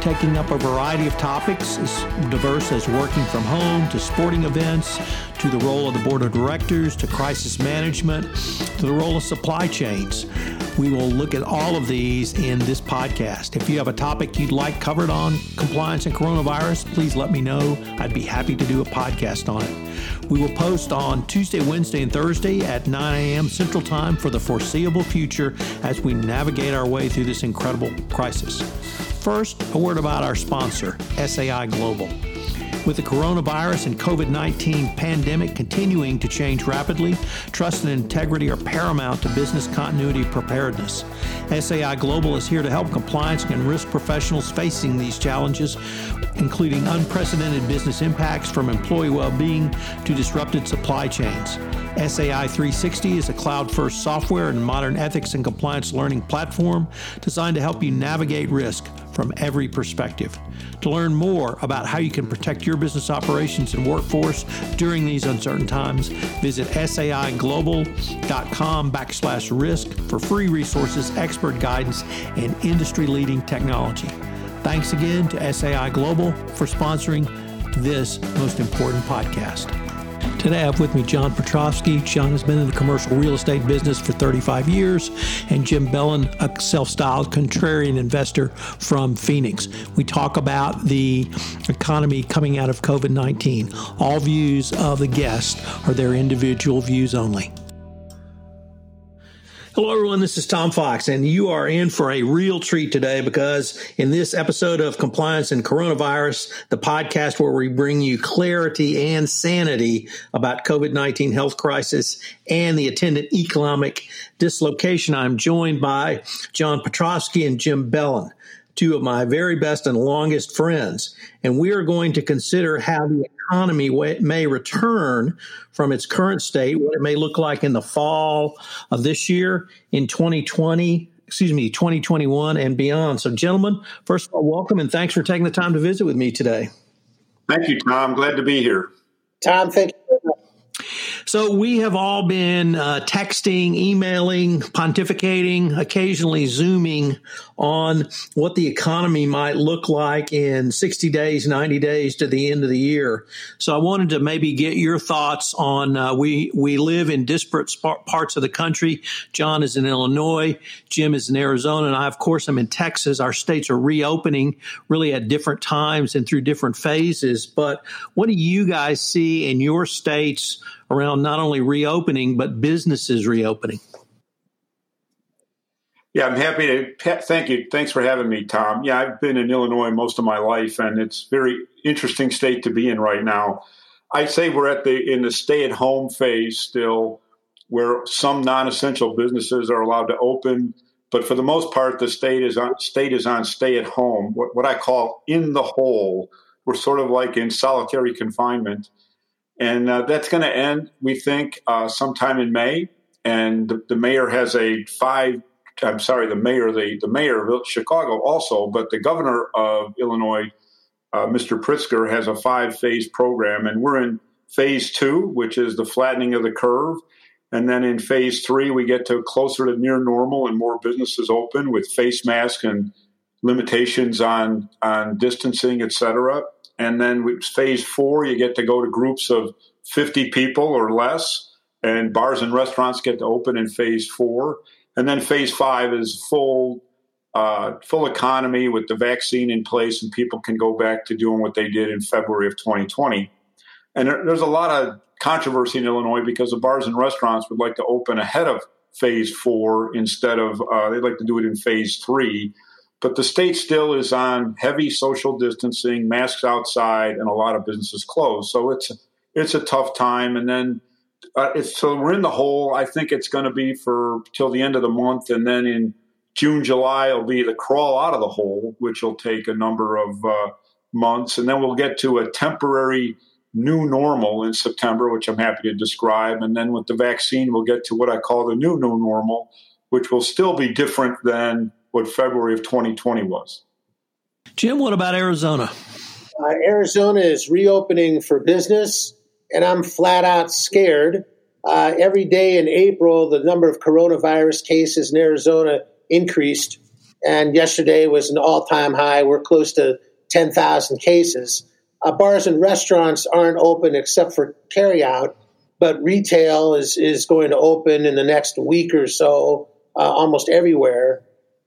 taking up a variety of topics as diverse as working from home to sporting events to the role of the board of directors to crisis management to the role of supply chains. We will look at all of these in this podcast. If you have a topic you'd like covered on compliance and coronavirus, please let me know. I'd be happy to do a podcast on it. We will post on Tuesday, Wednesday, and Thursday at 9 a.m. Central Time for the foreseeable future as we navigate our way through this incredible crisis. First, a word about our sponsor, SAI Global. With the coronavirus and COVID 19 pandemic continuing to change rapidly, trust and integrity are paramount to business continuity preparedness. SAI Global is here to help compliance and risk professionals facing these challenges, including unprecedented business impacts from employee well being to disrupted supply chains. SAI 360 is a cloud first software and modern ethics and compliance learning platform designed to help you navigate risk from every perspective. To learn more about how you can protect your business operations and workforce during these uncertain times, visit saiglobal.com backslash risk for free resources, expert guidance, and industry leading technology. Thanks again to SAI Global for sponsoring this most important podcast. Today I have with me John Petrovsky. John has been in the commercial real estate business for 35 years, and Jim Bellin, a self styled contrarian investor from Phoenix. We talk about the economy coming out of COVID 19. All views of the guests are their individual views only. Hello, everyone. This is Tom Fox, and you are in for a real treat today because in this episode of Compliance and Coronavirus, the podcast where we bring you clarity and sanity about COVID 19 health crisis and the attendant economic dislocation, I'm joined by John Petrovsky and Jim Bellin two of my very best and longest friends. And we are going to consider how the economy may return from its current state, what it may look like in the fall of this year, in 2020, excuse me, 2021 and beyond. So, gentlemen, first of all, welcome and thanks for taking the time to visit with me today. Thank you, Tom. Glad to be here. Tom, thank you. So we have all been uh, texting, emailing, pontificating, occasionally zooming on what the economy might look like in 60 days, 90 days to the end of the year. So I wanted to maybe get your thoughts on uh, we we live in disparate sp- parts of the country. John is in Illinois, Jim is in Arizona, and I of course am in Texas. Our states are reopening really at different times and through different phases. But what do you guys see in your states? Around not only reopening, but businesses reopening. Yeah, I'm happy to. Thank you. Thanks for having me, Tom. Yeah, I've been in Illinois most of my life, and it's very interesting state to be in right now. I'd say we're at the in the stay-at-home phase still, where some non-essential businesses are allowed to open, but for the most part, the state is on state is on stay-at-home. What, what I call in the hole. We're sort of like in solitary confinement and uh, that's going to end, we think, uh, sometime in May. And the, the, mayor has a five. I'm sorry, the mayor, the the mayor of Chicago also, but the governor of Illinois, uh, Mr. Pritzker, has a five phase program, and we're in phase two, which is the flattening of the curve. And then in phase three, we get to closer to near normal and more businesses open with face masks and limitations on on distancing, et cetera. And then with phase four, you get to go to groups of 50 people or less, and bars and restaurants get to open in phase four. And then phase five is full uh, full economy with the vaccine in place, and people can go back to doing what they did in February of 2020. And there, there's a lot of controversy in Illinois because the bars and restaurants would like to open ahead of phase four instead of uh, they'd like to do it in phase three. But the state still is on heavy social distancing, masks outside, and a lot of businesses closed. So it's it's a tough time. And then uh, so we're in the hole. I think it's going to be for till the end of the month, and then in June, July, it'll be the crawl out of the hole, which will take a number of uh, months, and then we'll get to a temporary new normal in September, which I'm happy to describe. And then with the vaccine, we'll get to what I call the new new normal, which will still be different than what February of 2020 was. Jim, what about Arizona? Uh, Arizona is reopening for business, and I'm flat out scared. Uh, every day in April, the number of coronavirus cases in Arizona increased, and yesterday was an all time high. We're close to 10,000 cases. Uh, bars and restaurants aren't open except for carryout, but retail is, is going to open in the next week or so uh, almost everywhere.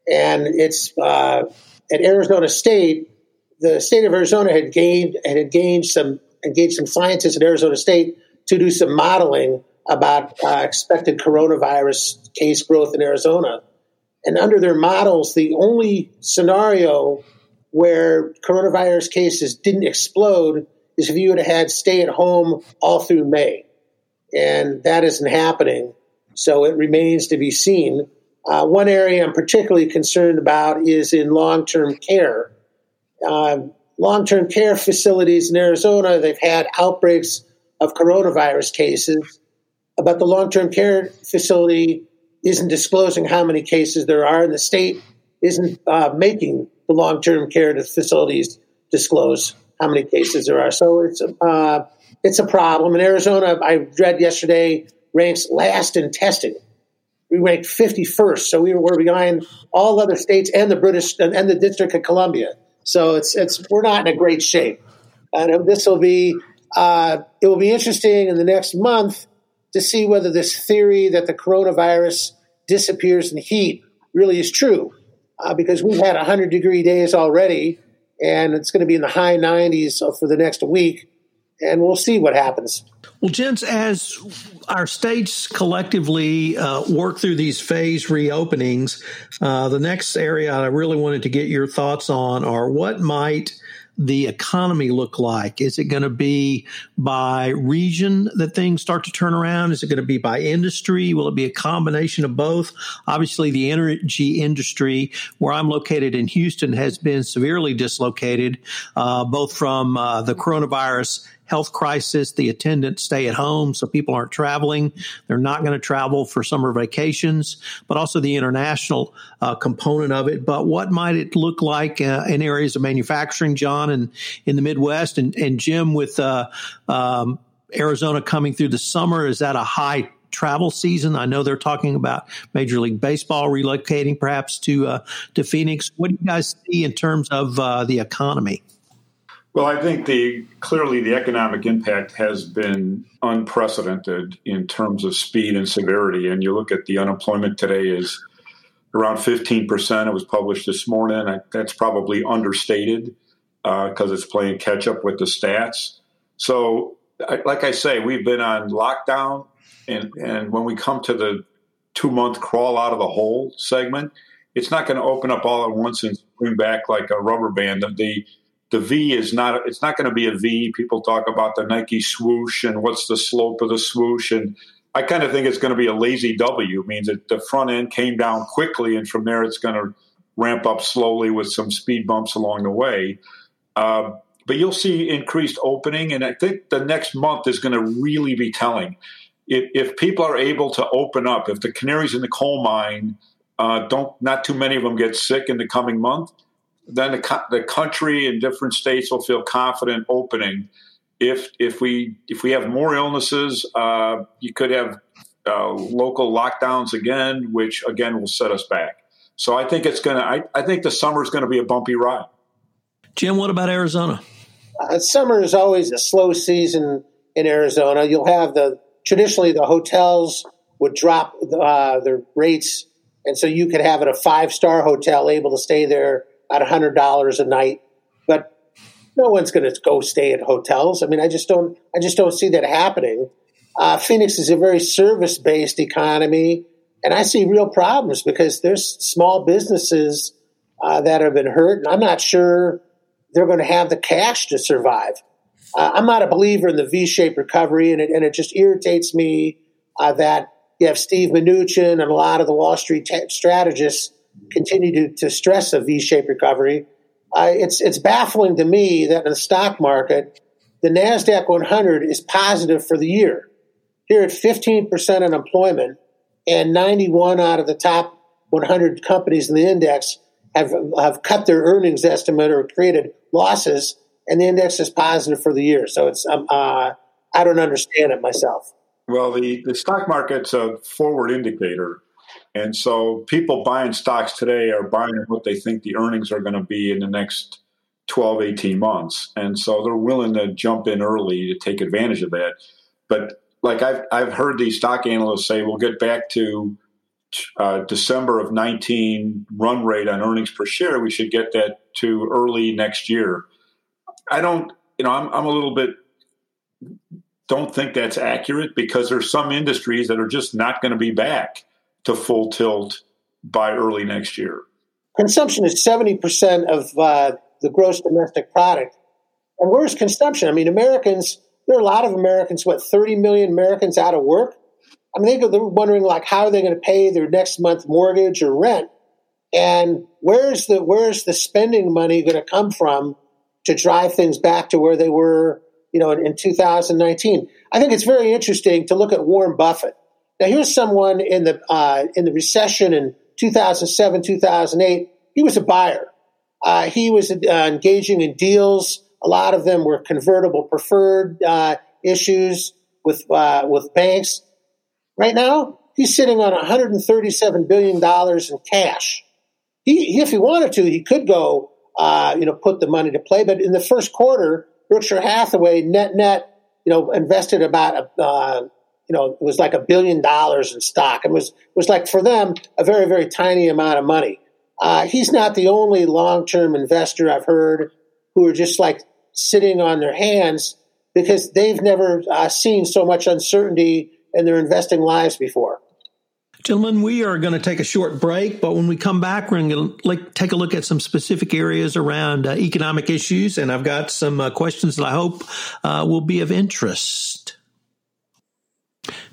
And it's uh, at Arizona State, the state of Arizona had gained had gained some engaged some scientists at Arizona State to do some modeling about uh, expected coronavirus case growth in Arizona. And under their models, the only scenario where coronavirus cases didn't explode is if you would have had stay at home all through May. And that isn't happening. So it remains to be seen. Uh, one area I'm particularly concerned about is in long term care. Uh, long term care facilities in Arizona, they've had outbreaks of coronavirus cases, but the long term care facility isn't disclosing how many cases there are, and the state isn't uh, making the long term care facilities disclose how many cases there are. So it's uh, it's a problem. In Arizona, I read yesterday, ranks last in testing. We ranked 51st, so we were behind all other states and the British and the District of Columbia. So it's it's we're not in a great shape, and this will be uh, it will be interesting in the next month to see whether this theory that the coronavirus disappears in heat really is true uh, because we've had 100 degree days already, and it's going to be in the high 90s for the next week, and we'll see what happens. Well, gents, as our states collectively uh, work through these phase reopenings, uh, the next area I really wanted to get your thoughts on are what might the economy look like? Is it going to be by region that things start to turn around? Is it going to be by industry? Will it be a combination of both? Obviously, the energy industry, where I'm located in Houston, has been severely dislocated, uh, both from uh, the coronavirus health crisis, the attendants stay at home, so people aren't traveling. They're not going to travel for summer vacations, but also the international uh, component of it. But what might it look like uh, in areas of manufacturing, John, and in the Midwest, and, and Jim with uh, um, Arizona coming through the summer? Is that a high travel season. I know they're talking about Major League Baseball relocating perhaps to uh, to Phoenix. What do you guys see in terms of uh, the economy? Well, I think the clearly the economic impact has been unprecedented in terms of speed and severity. And you look at the unemployment today is around 15%. It was published this morning. That's probably understated because uh, it's playing catch up with the stats. So, like I say, we've been on lockdown, and, and when we come to the two month crawl out of the hole segment, it's not going to open up all at once and bring back like a rubber band. The the V is not it's not going to be a V. People talk about the Nike swoosh and what's the slope of the swoosh and I kind of think it's going to be a lazy W. It means that the front end came down quickly and from there it's going to ramp up slowly with some speed bumps along the way. Uh, but you'll see increased opening, and I think the next month is going to really be telling. If, if people are able to open up, if the canaries in the coal mine uh, don't, not too many of them get sick in the coming month, then the, the country and different states will feel confident opening. If if we if we have more illnesses, uh, you could have uh, local lockdowns again, which again will set us back. So I think it's gonna. I, I think the summer is going to be a bumpy ride. Jim, what about Arizona? Uh, summer is always a slow season in Arizona. You'll have the traditionally the hotels would drop uh, their rates, and so you could have at a five star hotel able to stay there at $100 a night. But no one's going to go stay at hotels. I mean, I just don't, I just don't see that happening. Uh, Phoenix is a very service based economy, and I see real problems because there's small businesses uh, that have been hurt, and I'm not sure they're going to have the cash to survive. Uh, I'm not a believer in the V-shaped recovery, and it, and it just irritates me uh, that you have Steve Mnuchin and a lot of the Wall Street t- strategists continue to, to stress a V-shaped recovery. It's it's baffling to me that in the stock market, the NASDAQ 100 is positive for the year. Here at 15% unemployment, and 91 out of the top 100 companies in the index have, have cut their earnings estimate or created losses, and the index is positive for the year. So it's um, uh, I don't understand it myself. Well, the, the stock market's a forward indicator. And so people buying stocks today are buying what they think the earnings are going to be in the next 12, 18 months. And so they're willing to jump in early to take advantage of that. But like I've, I've heard these stock analysts say, we'll get back to uh, December of 19 run rate on earnings per share. We should get that to early next year. I don't, you know, I'm, I'm a little bit don't think that's accurate because there's some industries that are just not going to be back to full tilt by early next year. Consumption is 70% of uh, the gross domestic product. And where's consumption? I mean, Americans, there are a lot of Americans, what, 30 million Americans out of work? I mean, they're wondering, like, how are they going to pay their next month mortgage or rent? And where's the, where's the spending money going to come from to drive things back to where they were you know, in, in 2019. I think it's very interesting to look at Warren Buffett. Now, here's someone in the uh, in the recession in 2007, 2008. He was a buyer. Uh, he was uh, engaging in deals. A lot of them were convertible preferred uh, issues with uh, with banks. Right now, he's sitting on 137 billion dollars in cash. He, if he wanted to, he could go, uh, you know, put the money to play. But in the first quarter, Berkshire Hathaway net net, you know, invested about you know, it was like a billion dollars in stock. It was it was like for them a very very tiny amount of money. Uh, he's not the only long term investor I've heard who are just like sitting on their hands because they've never uh, seen so much uncertainty in their investing lives before. Gentlemen, we are going to take a short break, but when we come back, we're going to like, take a look at some specific areas around uh, economic issues, and I've got some uh, questions that I hope uh, will be of interest.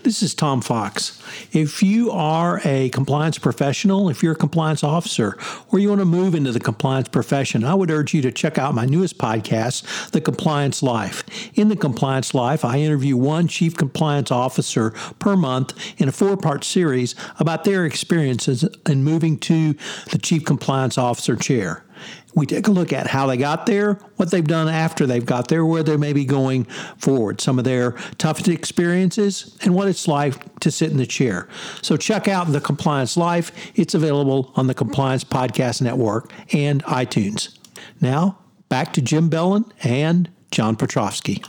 This is Tom Fox. If you are a compliance professional, if you're a compliance officer, or you want to move into the compliance profession, I would urge you to check out my newest podcast, The Compliance Life. In The Compliance Life, I interview one chief compliance officer per month in a four part series about their experiences in moving to the chief compliance officer chair. We take a look at how they got there, what they've done after they've got there, where they may be going forward, some of their toughest experiences, and what it's like to sit in the chair. So check out The Compliance Life. It's available on the Compliance Podcast Network and iTunes. Now, back to Jim Bellin and John Petrovsky.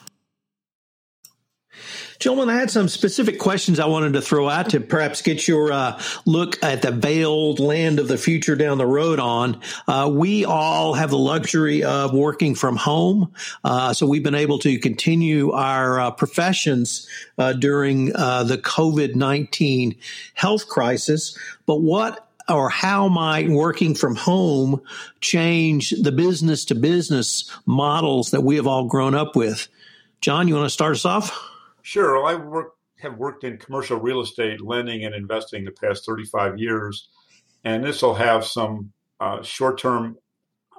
Gentlemen, I had some specific questions I wanted to throw out to perhaps get your uh, look at the veiled land of the future down the road on. Uh, we all have the luxury of working from home, uh, so we've been able to continue our uh, professions uh, during uh, the COVID 19 health crisis. But what or how might working from home change the business to business models that we have all grown up with? John, you want to start us off? Sure. I work, have worked in commercial real estate lending and investing the past 35 years, and this will have some uh, short term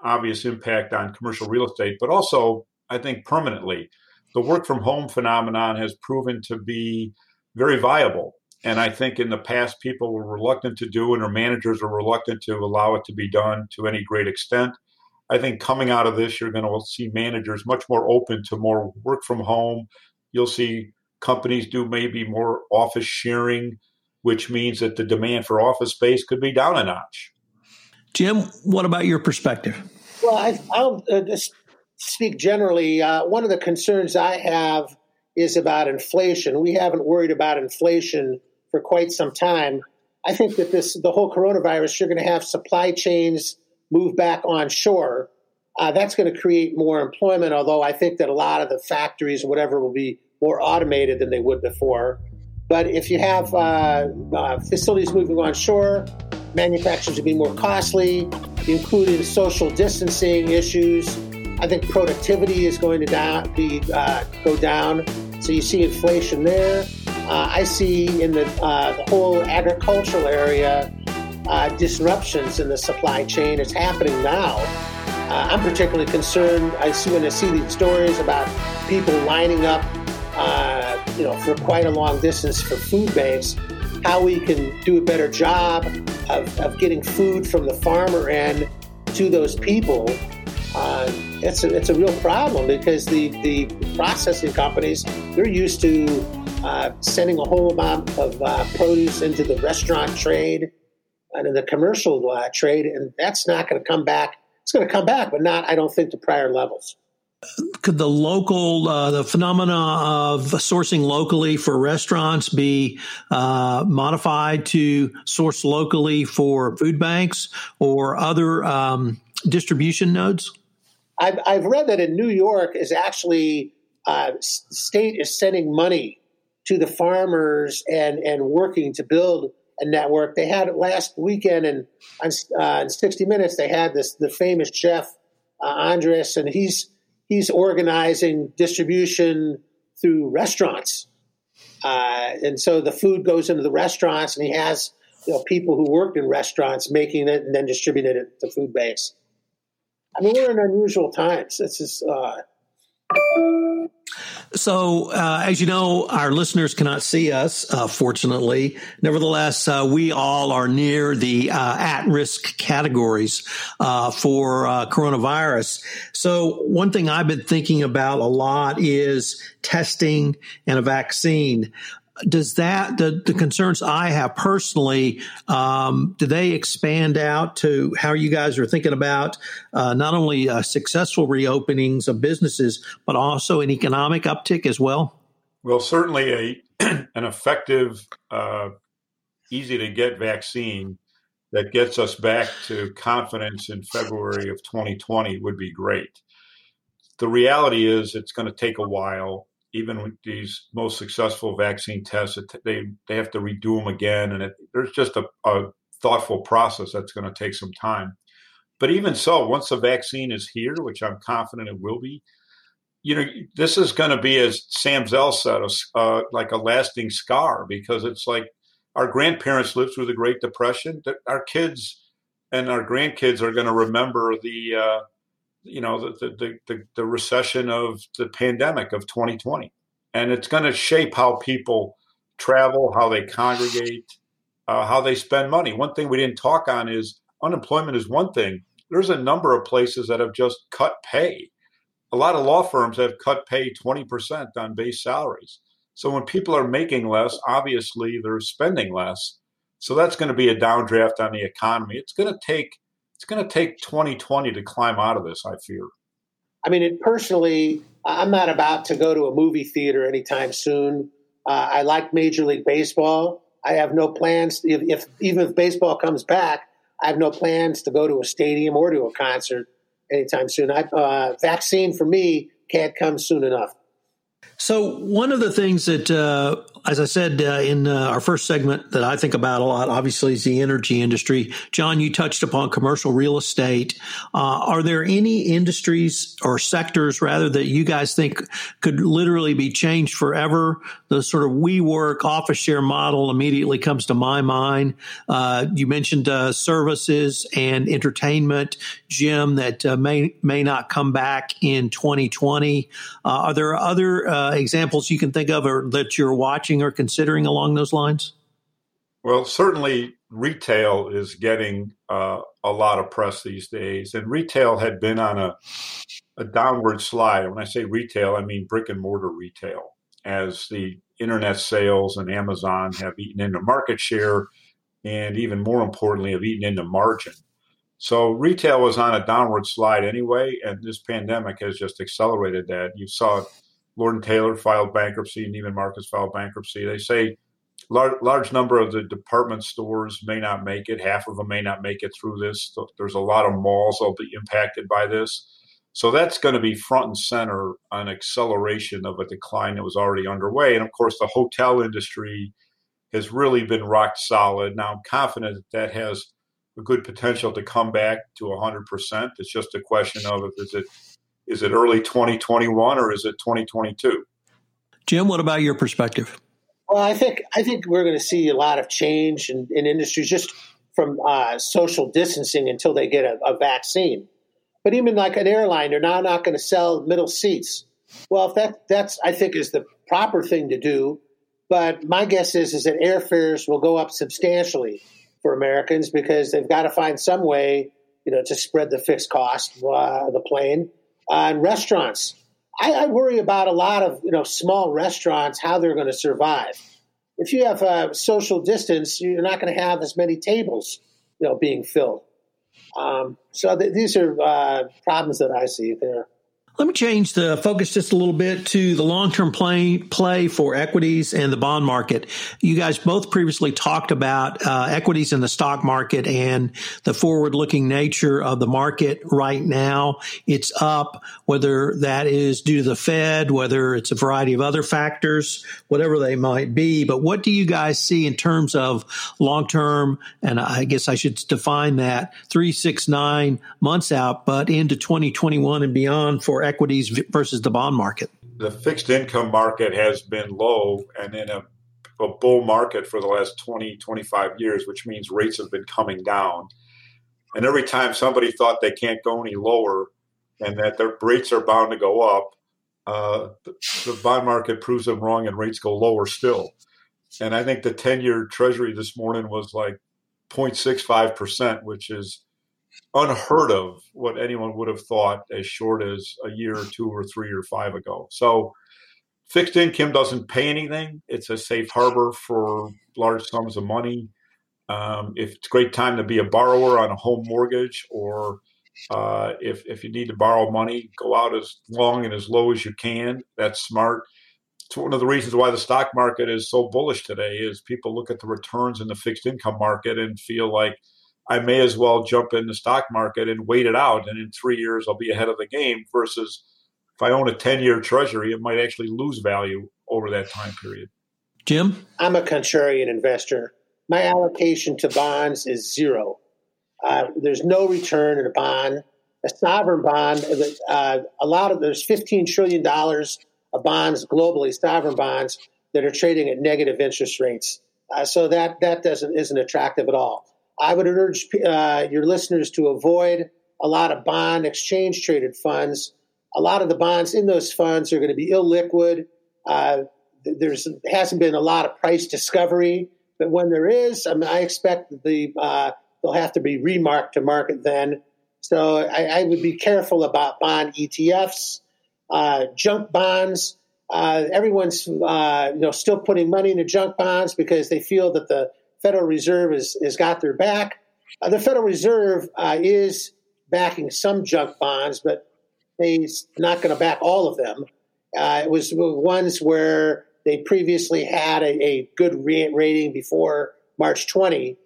obvious impact on commercial real estate, but also, I think, permanently. The work from home phenomenon has proven to be very viable. And I think in the past, people were reluctant to do it, or managers were reluctant to allow it to be done to any great extent. I think coming out of this, you're going to see managers much more open to more work from home. You'll see companies do maybe more office sharing, which means that the demand for office space could be down a notch. Jim, what about your perspective? Well, I, will uh, just speak generally. Uh, one of the concerns I have is about inflation. We haven't worried about inflation for quite some time. I think that this, the whole coronavirus, you're going to have supply chains move back onshore. Uh, that's going to create more employment, although I think that a lot of the factories, whatever, will be more automated than they would before. But if you have uh, uh, facilities moving onshore, manufacturers will be more costly, including social distancing issues. I think productivity is going to down, be, uh, go down. So you see inflation there. Uh, I see in the, uh, the whole agricultural area uh, disruptions in the supply chain. It's happening now. I'm particularly concerned. I see when I see these stories about people lining up, uh, you know, for quite a long distance for food banks. How we can do a better job of, of getting food from the farmer end to those people. Uh, it's a, it's a real problem because the, the processing companies they're used to uh, sending a whole amount of uh, produce into the restaurant trade and in the commercial uh, trade, and that's not going to come back it's going to come back, but not, I don't think, to prior levels. Could the local, uh, the phenomena of sourcing locally for restaurants be uh, modified to source locally for food banks or other um, distribution nodes? I've, I've read that in New York is actually uh, state is sending money to the farmers and and working to build a network. They had it last weekend, and on, uh, in 60 Minutes, they had this the famous chef uh, Andres, and he's he's organizing distribution through restaurants, uh, and so the food goes into the restaurants, and he has you know people who worked in restaurants making it and then distributing it to food banks. I mean, we're in unusual times. This is. Uh, so, uh, as you know, our listeners cannot see us, uh, fortunately. Nevertheless, uh, we all are near the uh, at risk categories uh, for uh, coronavirus. So, one thing I've been thinking about a lot is testing and a vaccine does that the, the concerns I have personally um, do they expand out to how you guys are thinking about uh, not only uh, successful reopenings of businesses but also an economic uptick as well? Well, certainly a an effective, uh, easy to get vaccine that gets us back to confidence in February of 2020 would be great. The reality is it's going to take a while even with these most successful vaccine tests, they they have to redo them again, and it, there's just a, a thoughtful process that's going to take some time. But even so, once the vaccine is here, which I'm confident it will be, you know, this is going to be, as Sam Zell said, uh, like a lasting scar because it's like our grandparents lived through the Great Depression. Our kids and our grandkids are going to remember the uh, you know the, the the, the recession of the pandemic of 2020 and it's going to shape how people travel how they congregate uh, how they spend money. One thing we didn't talk on is unemployment is one thing. There's a number of places that have just cut pay. A lot of law firms have cut pay 20% on base salaries. So when people are making less obviously they're spending less. So that's going to be a downdraft on the economy. It's going to take it's going to take 2020 to climb out of this, I fear. I mean, it, personally, I'm not about to go to a movie theater anytime soon. Uh, I like Major League Baseball. I have no plans, if, if, even if baseball comes back, I have no plans to go to a stadium or to a concert anytime soon. I, uh, vaccine for me can't come soon enough. So, one of the things that, uh, as I said uh, in uh, our first segment, that I think about a lot, obviously, is the energy industry. John, you touched upon commercial real estate. Uh, are there any industries or sectors, rather, that you guys think could literally be changed forever? The sort of WeWork office share model immediately comes to my mind. Uh, you mentioned uh, services and entertainment, Jim, that may may not come back in 2020. are there other uh, examples you can think of or that you're watching or considering along those lines? Well, certainly retail is getting uh, a lot of press these days, and retail had been on a, a downward slide. When I say retail, I mean brick and mortar retail, as the internet sales and Amazon have eaten into market share, and even more importantly, have eaten into margin. So retail was on a downward slide anyway, and this pandemic has just accelerated that. You saw Lord and Taylor filed bankruptcy, and Neiman Marcus filed bankruptcy. They say large, large number of the department stores may not make it. Half of them may not make it through this. There's a lot of malls that'll be impacted by this. So that's going to be front and center on acceleration of a decline that was already underway. And of course, the hotel industry has really been rock solid. Now I'm confident that that has a good potential to come back to 100%. It's just a question of if is it is it early 2021 or is it 2022? Jim, what about your perspective? Well, I think I think we're going to see a lot of change in, in industries just from uh, social distancing until they get a, a vaccine. But even like an airline, they're now not going to sell middle seats. Well, if that that's I think is the proper thing to do. But my guess is is that airfares will go up substantially for Americans because they've got to find some way, you know, to spread the fixed cost uh, of the plane. Uh, and restaurants, I, I, worry about a lot of you know small restaurants how they're going to survive. If you have a social distance, you're not going to have as many tables, you know, being filled. Um, so th- these are uh, problems that I see there. Let me change the focus just a little bit to the long term play, play for equities and the bond market. You guys both previously talked about uh, equities in the stock market and the forward looking nature of the market right now. It's up, whether that is due to the Fed, whether it's a variety of other factors, whatever they might be. But what do you guys see in terms of long term? And I guess I should define that three, six, nine months out, but into 2021 and beyond for equities versus the bond market? The fixed income market has been low and in a, a bull market for the last 20, 25 years, which means rates have been coming down. And every time somebody thought they can't go any lower and that their rates are bound to go up, uh, the, bond market proves them wrong and rates go lower still. And I think the 10 year treasury this morning was like 0.65%, which is unheard of what anyone would have thought as short as a year or two or three or five ago. So fixed income doesn't pay anything. It's a safe harbor for large sums of money. Um, if it's a great time to be a borrower on a home mortgage or uh, if, if you need to borrow money, go out as long and as low as you can. That's smart. It's one of the reasons why the stock market is so bullish today is people look at the returns in the fixed income market and feel like – I may as well jump in the stock market and wait it out. And in three years, I'll be ahead of the game versus if I own a 10 year treasury, it might actually lose value over that time period. Jim? I'm a contrarian investor. My allocation to bonds is zero. Uh, there's no return in a bond. A sovereign bond, uh, a lot of there's 15 trillion dollars of bonds globally, sovereign bonds that are trading at negative interest rates. Uh, so that that doesn't isn't attractive at all. I would urge uh, your listeners to avoid a lot of bond exchange traded funds. A lot of the bonds in those funds are going to be illiquid. Uh, there's hasn't been a lot of price discovery, but when there is, I mean, I expect the uh, they'll have to be remarked to market then. So I, I would be careful about bond ETFs, uh, junk bonds. Uh, everyone's uh, you know still putting money into junk bonds because they feel that the Federal Reserve has, has got their back. Uh, the Federal Reserve uh, is backing some junk bonds, but they're not going to back all of them. Uh, it was ones where they previously had a, a good rating before March 20.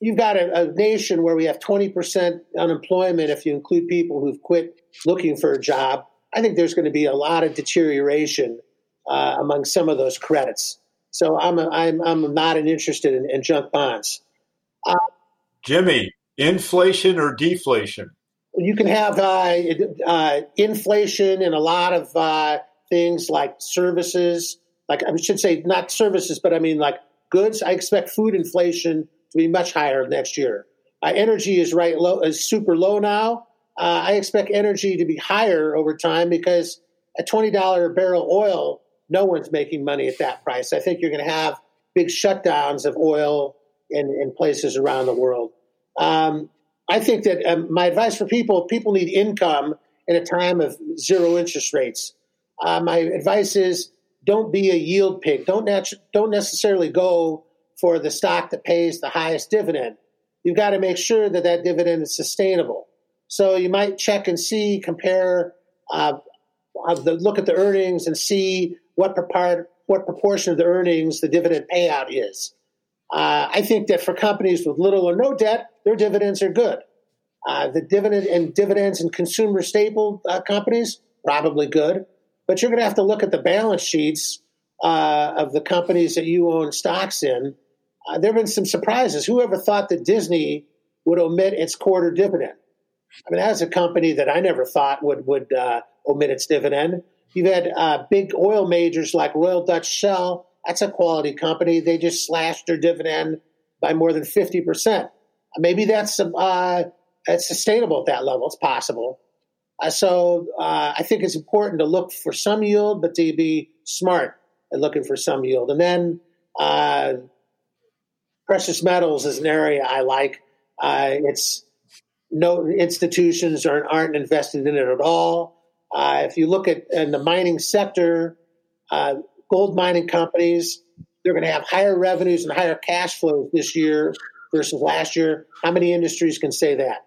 You've got a, a, nation where we have 20% unemployment if you include people who've quit looking for a job. I think there's going to be a lot of deterioration uh, among some of those credits. So I'm a, I'm I'm not an interested in, in junk bonds. Uh, Jimmy, inflation or deflation? You can have uh, uh, inflation in a lot of uh, things like services. Like I should say, not services, but I mean like goods. I expect food inflation to be much higher next year. Uh, energy is right low, is super low now. Uh, I expect energy to be higher over time because a twenty dollar barrel oil no one's making money at that price. I think you're going to have big shutdowns of oil in, in places around the world. Um, I think that um, my advice for people people need income in a time of zero interest rates. Uh, my advice is don't be a yield pig. Don't natu- don't necessarily go for the stock that pays the highest dividend. You've got to make sure that that dividend is sustainable. So you might check and see, compare, uh, the, look at the earnings and see what, what proportion of the earnings the dividend payout is. Uh, I think that for companies with little or no debt, their dividends are good. Uh, the dividend and dividends in consumer staple uh, companies probably good, but you're going to have to look at the balance sheets uh, of the companies that you own stocks in. Uh, there have been some surprises. Whoever thought that Disney would omit its quarter dividend? I mean, that's a company that I never thought would would uh, omit its dividend. You've had uh, big oil majors like Royal Dutch Shell. That's a quality company. They just slashed their dividend by more than 50%. Maybe that's uh, it's sustainable at that level. It's possible. Uh, so uh, I think it's important to look for some yield, but to be smart at looking for some yield. And then uh, precious metals is an area I like. Uh, it's no institutions aren't, aren't invested in it at all. Uh, if you look at in the mining sector, uh, gold mining companies, they're going to have higher revenues and higher cash flows this year versus last year. How many industries can say that?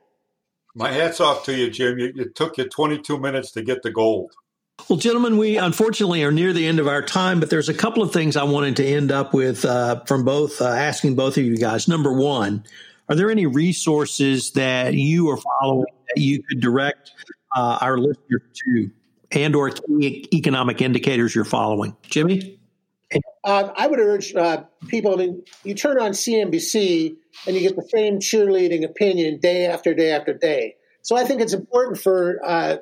My hat's off to you, Jim. You, it took you 22 minutes to get the gold. Well, gentlemen, we unfortunately are near the end of our time, but there's a couple of things I wanted to end up with uh, from both uh, asking both of you guys. Number one, are there any resources that you are following that you could direct uh, our listeners to, and or key economic indicators you're following? Jimmy. Uh, I would urge uh, people. I mean, you turn on CNBC and you get the same cheerleading opinion day after day after day. So I think it's important for uh,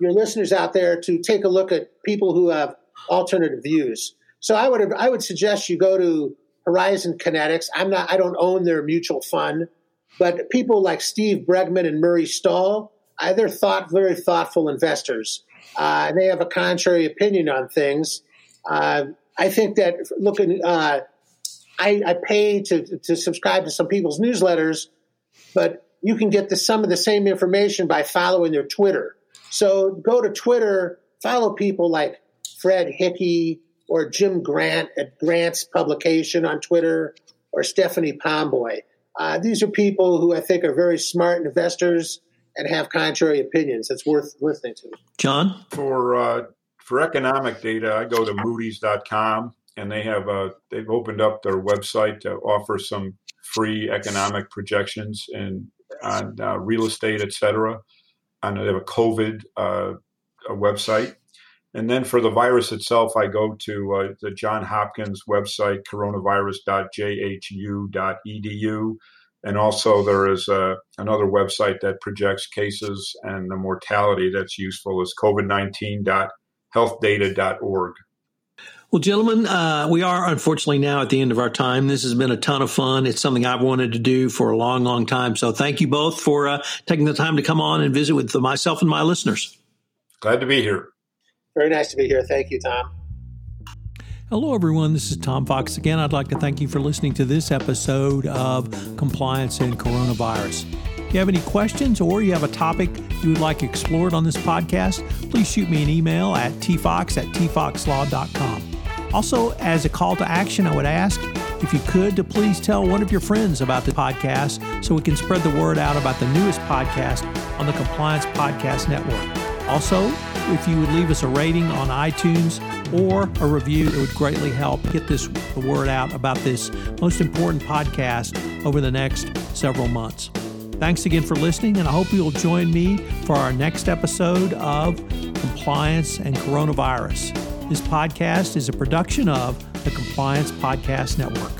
your listeners out there to take a look at people who have alternative views. So I would I would suggest you go to Horizon Kinetics. I'm not I don't own their mutual fund, but people like Steve Bregman and Murray Stahl, uh, they're thought very thoughtful investors, uh, they have a contrary opinion on things. Uh, I think that looking, uh, I, I, pay to, to subscribe to some people's newsletters, but you can get the, some of the same information by following their Twitter. So go to Twitter, follow people like Fred Hickey or Jim Grant at Grant's publication on Twitter or Stephanie Pomboy. Uh, these are people who I think are very smart investors and have contrary opinions. It's worth listening to. John? For uh, for economic data, I go to Moody's.com, and they have a they've opened up their website to offer some free economic projections and on uh, real estate, et cetera. And they have a COVID uh, a website. And then for the virus itself, I go to uh, the John Hopkins website, coronavirus.jhu.edu. And also, there is uh, another website that projects cases and the mortality that's useful is covid19.healthdata.org. Well, gentlemen, uh, we are unfortunately now at the end of our time. This has been a ton of fun. It's something I've wanted to do for a long, long time. So thank you both for uh, taking the time to come on and visit with myself and my listeners. Glad to be here. Very nice to be here. Thank you, Tom. Hello, everyone. This is Tom Fox again. I'd like to thank you for listening to this episode of Compliance and Coronavirus. If you have any questions or you have a topic you would like explored on this podcast, please shoot me an email at tfox at tfoxlaw.com. Also, as a call to action, I would ask if you could to please tell one of your friends about the podcast so we can spread the word out about the newest podcast on the Compliance Podcast Network. Also, if you would leave us a rating on iTunes or a review, it would greatly help get this the word out about this most important podcast over the next several months. Thanks again for listening, and I hope you'll join me for our next episode of Compliance and Coronavirus. This podcast is a production of the Compliance Podcast Network.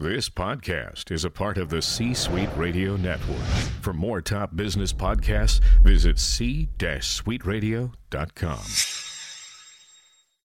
This podcast is a part of the C Suite Radio Network. For more top business podcasts, visit c-suiteradio.com.